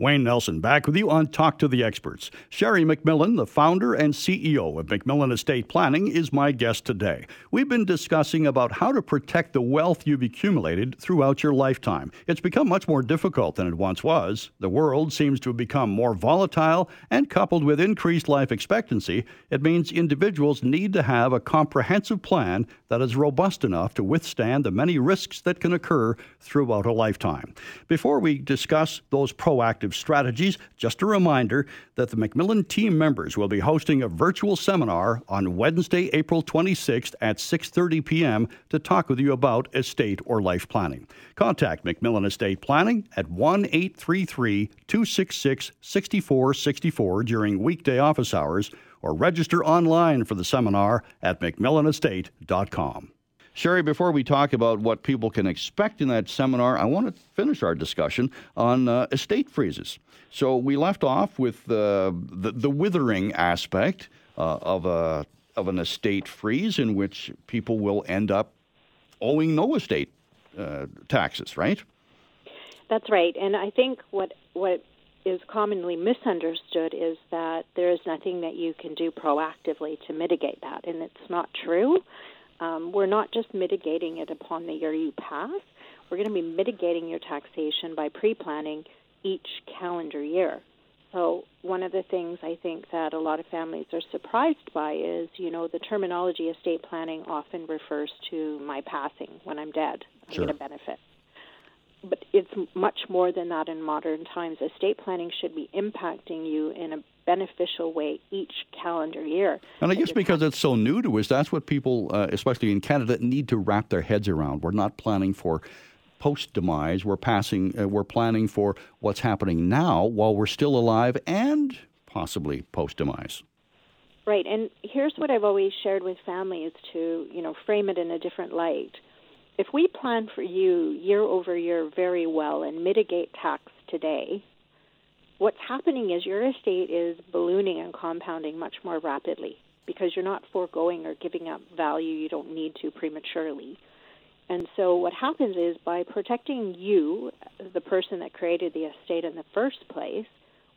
Wayne Nelson back with you on Talk to the Experts. Sheri MacMillan, the founder and CEO of MacMillan Estate Planning, is my guest today. We've been discussing about how to protect the wealth you've accumulated throughout your lifetime. It's become much more difficult than it once was. The world seems to have become more volatile, and coupled with increased life expectancy, it means individuals need to have a comprehensive plan that is robust enough to withstand the many risks that can occur throughout a lifetime. Before we discuss those proactive strategies, just a reminder that the MacMillan team members will be hosting a virtual seminar on Wednesday, April 26th at 6:30 p.m. to talk with you about estate or life planning. Contact MacMillan Estate Planning at 1-833-266-6464 during weekday office hours or register online for the seminar at macmillanestate.com. Sheri, before we talk about what people can expect in that seminar, I want to finish our discussion on uh, estate freezes. So we left off with uh, the, the withering aspect uh, of, a, of an estate freeze in which people will end up owing no estate uh, taxes, right? That's right. And I think what, what is commonly misunderstood is that there is nothing that you can do proactively to mitigate that, and it's not true um, we're not just mitigating it upon the year you pass. We're going to be mitigating your taxation by pre-planning each calendar year. So one of the things I think that a lot of families are surprised by is, you know, the terminology estate planning often refers to my passing when I'm dead. I'm sure. going to benefit but it's much more than that in modern times. Estate planning should be impacting you in a beneficial way each calendar year. And I guess because it's so new to us, that's what people, uh, especially in Canada, need to wrap their heads around. We're not planning for post demise. We're passing. Uh, we're planning for what's happening now while we're still alive and possibly post demise. Right, and here's what I've always shared with families to you know frame it in a different light if we plan for you year over year very well and mitigate tax today, what's happening is your estate is ballooning and compounding much more rapidly because you're not foregoing or giving up value you don't need to prematurely. And so what happens is by protecting you, the person that created the estate in the first place,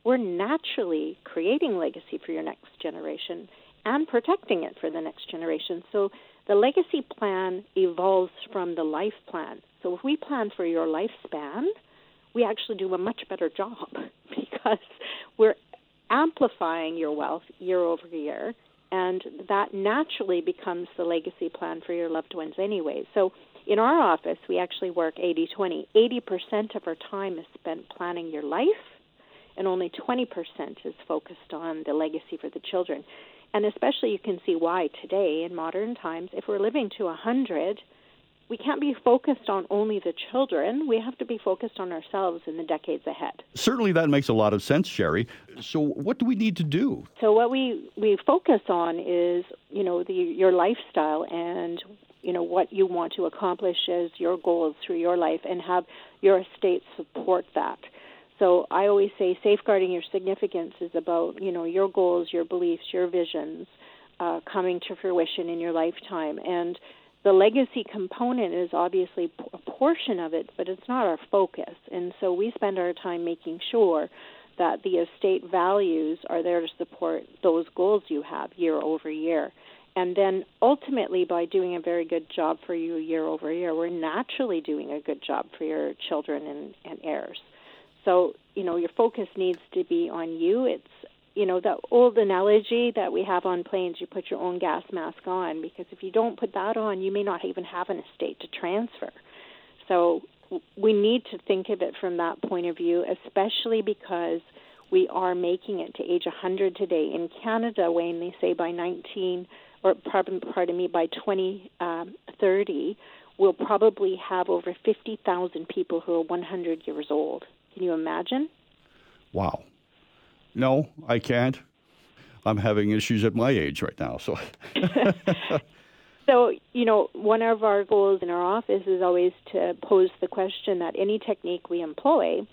we're naturally creating legacy for your next generation and protecting it for the next generation. So the legacy plan evolves from the life plan. So if we plan for your lifespan, we actually do a much better job because we're amplifying your wealth year over year, and that naturally becomes the legacy plan for your loved ones anyway. So in our office, we actually work 80 20. 80% of our time is spent planning your life, and only 20% is focused on the legacy for the children. And especially you can see why today in modern times, if we're living to a 100, we can't be focused on only the children. We have to be focused on ourselves in the decades ahead. Certainly, that makes a lot of sense, Sheri. So, what do we need to do? So, what we, we focus on is, you know, the, your lifestyle and, you know, what you want to accomplish as your goals through your life and have your estate support that. So I always say safeguarding your significance is about you know your goals, your beliefs, your visions uh, coming to fruition in your lifetime, and the legacy component is obviously a portion of it, but it's not our focus. And so we spend our time making sure that the estate values are there to support those goals you have year over year. And then ultimately, by doing a very good job for you year over year, we're naturally doing a good job for your children and, and heirs. So, you know, your focus needs to be on you. It's, you know, the old analogy that we have on planes, you put your own gas mask on because if you don't put that on, you may not even have an estate to transfer. So, we need to think of it from that point of view, especially because we are making it to age 100 today. In Canada, Wayne, they say by 19, or pardon, pardon me, by 2030, um, we'll probably have over 50,000 people who are 100 years old. Can you imagine? Wow. No, I can't. I'm having issues at my age right now. So. so, you know, one of our goals in our office is always to pose the question that any technique we employ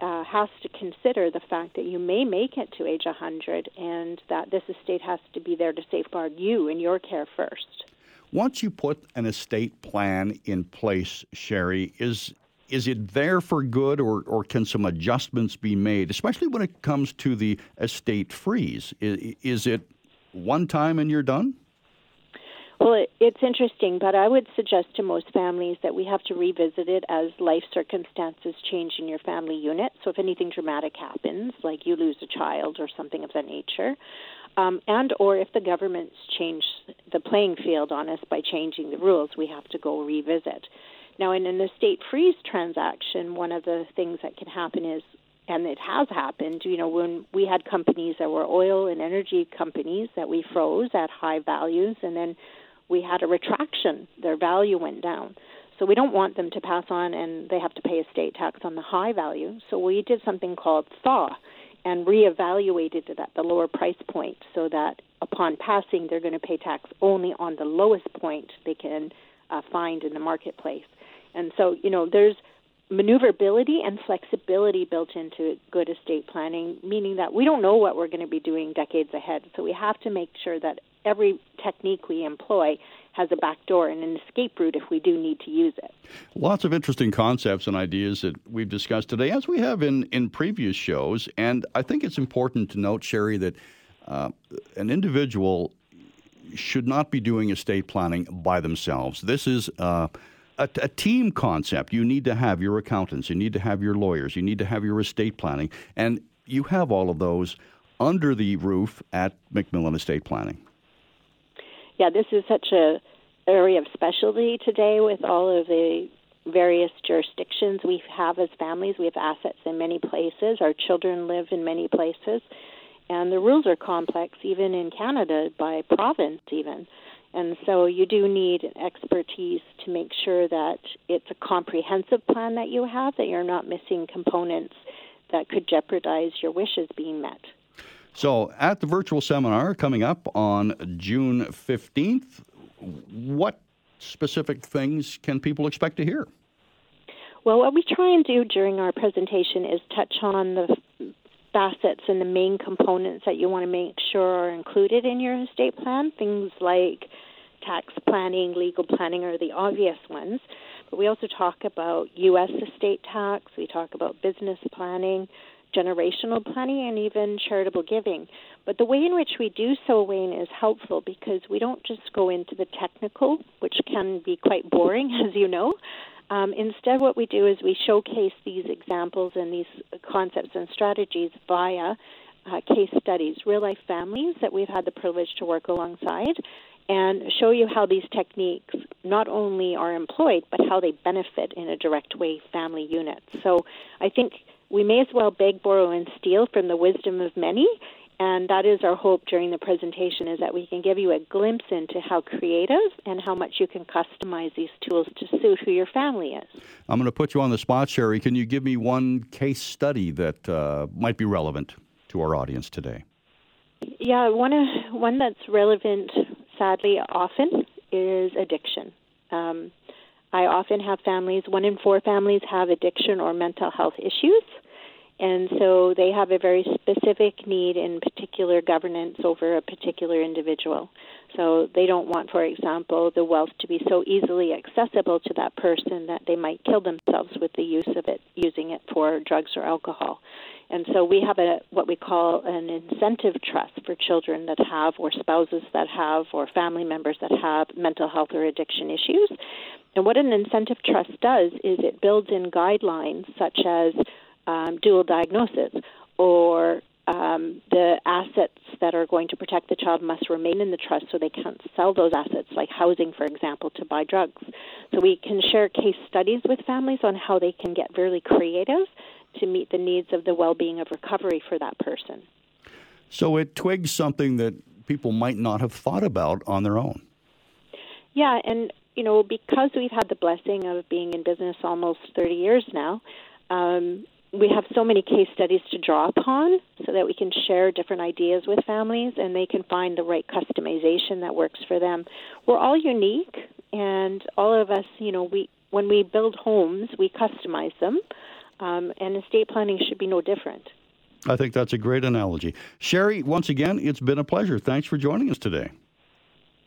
uh, has to consider the fact that you may make it to age 100 and that this estate has to be there to safeguard you and your care first. Once you put an estate plan in place, Sheri, is is it there for good, or, or can some adjustments be made, especially when it comes to the estate freeze? Is, is it one time and you're done? Well, it's interesting, but I would suggest to most families that we have to revisit it as life circumstances change in your family unit. So, if anything dramatic happens, like you lose a child or something of that nature, um, and or if the government's changed the playing field on us by changing the rules, we have to go revisit. Now, in an estate freeze transaction, one of the things that can happen is and it has happened. You know, when we had companies that were oil and energy companies that we froze at high values, and then we had a retraction. Their value went down. So we don't want them to pass on and they have to pay estate tax on the high value. So we did something called thaw and reevaluated it at the lower price point so that upon passing they're going to pay tax only on the lowest point they can uh, find in the marketplace. And so, you know, there's maneuverability and flexibility built into good estate planning, meaning that we don't know what we're going to be doing decades ahead. So we have to make sure that every technique we employ has a back door and an escape route if we do need to use it. Lots of interesting concepts and ideas that we've discussed today, as we have in, in previous shows. And I think it's important to note, Sheri, that uh, an individual should not be doing estate planning by themselves. This is uh, a, a, team concept. You need to have your accountants, you need to have your lawyers, you need to have your estate planning, and you have all of those under the roof at MacMillan Estate Planning. Yeah, this is such a area of specialty today with all of the various jurisdictions we have as families. We have assets in many places. Our children live in many places. And the rules are complex, even in Canada, by province, even. And so you do need expertise to make sure that it's a comprehensive plan that you have, that you're not missing components that could jeopardize your wishes being met. So, at the virtual seminar coming up on June 15th, what specific things can people expect to hear? Well, what we try and do during our presentation is touch on the facets and the main components that you want to make sure are included in your estate plan. Things like tax planning, legal planning are the obvious ones. But we also talk about U.S. estate tax, we talk about business planning, generational planning, and even charitable giving. But the way in which we do so, Wayne, is helpful because we don't just go into the technical, which can be quite boring, as you know. Um, instead, what we do is we showcase these examples and these concepts and strategies via uh, case studies, real life families that we've had the privilege to work alongside, and show you how these techniques not only are employed, but how they benefit in a direct way family units. So I think we may as well beg, borrow, and steal from the wisdom of many and that is our hope during the presentation is that we can give you a glimpse into how creative and how much you can customize these tools to suit who your family is. I'm going to put you on the spot, Sherry. Can you give me one case study that uh, might be relevant to our audience today? Yeah, one uh, one that's relevant, sadly, often is addiction. Um, I often have families. One in four families have addiction or mental health issues and so they have a very specific need in particular governance over a particular individual. So they don't want, for example, the wealth to be so easily accessible to that person that they might kill themselves with the use of it, using it for drugs or alcohol. And so we have a what we call an incentive trust for children that have, or spouses that have, or family members that have mental health or addiction issues. And what an incentive trust does is it builds in guidelines such as um, dual diagnosis or um, the assets that are going to protect the child must remain in the trust so they can't sell those assets, like housing, for example, to buy drugs. So we can share case studies with families on how they can get really creative to meet the needs of the well being of recovery for that person. So it twigs something that people might not have thought about on their own. Yeah, and you know, because we've had the blessing of being in business almost 30 years now, um, we have so many case studies to draw upon so that we can share different ideas with families and they can find the right customization that works for them. We're all unique and all of us, you know, we when we build homes, we customize them. Um, and estate planning should be no different. I think that's a great analogy. Sheri, once again, it's been a pleasure. Thanks for joining us today.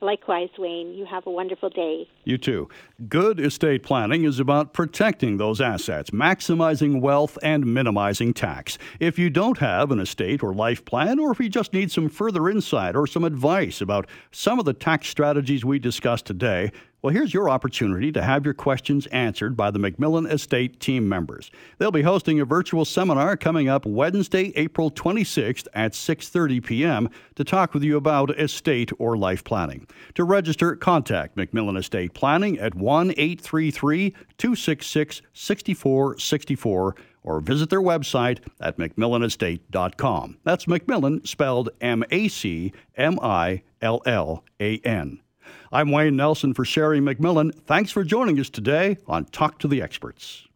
Likewise, Wayne. You have a wonderful day. You too. Good estate planning is about protecting those assets, maximizing wealth, and minimizing tax. If you don't have an estate or life plan, or if you just need some further insight or some advice about some of the tax strategies we discussed today, well, here's your opportunity to have your questions answered by the MacMillan Estate team members. They'll be hosting a virtual seminar coming up Wednesday, April 26th at 6:30 p.m. to talk with you about estate or life planning. To register, contact MacMillan Estate Planning at 1-833-266-6464 or visit their website at macmillanestate.com. That's MacMillan spelled M A C M I L L A N. I'm Wayne Nelson for Sheri MacMillan. Thanks for joining us today on Talk to the Experts.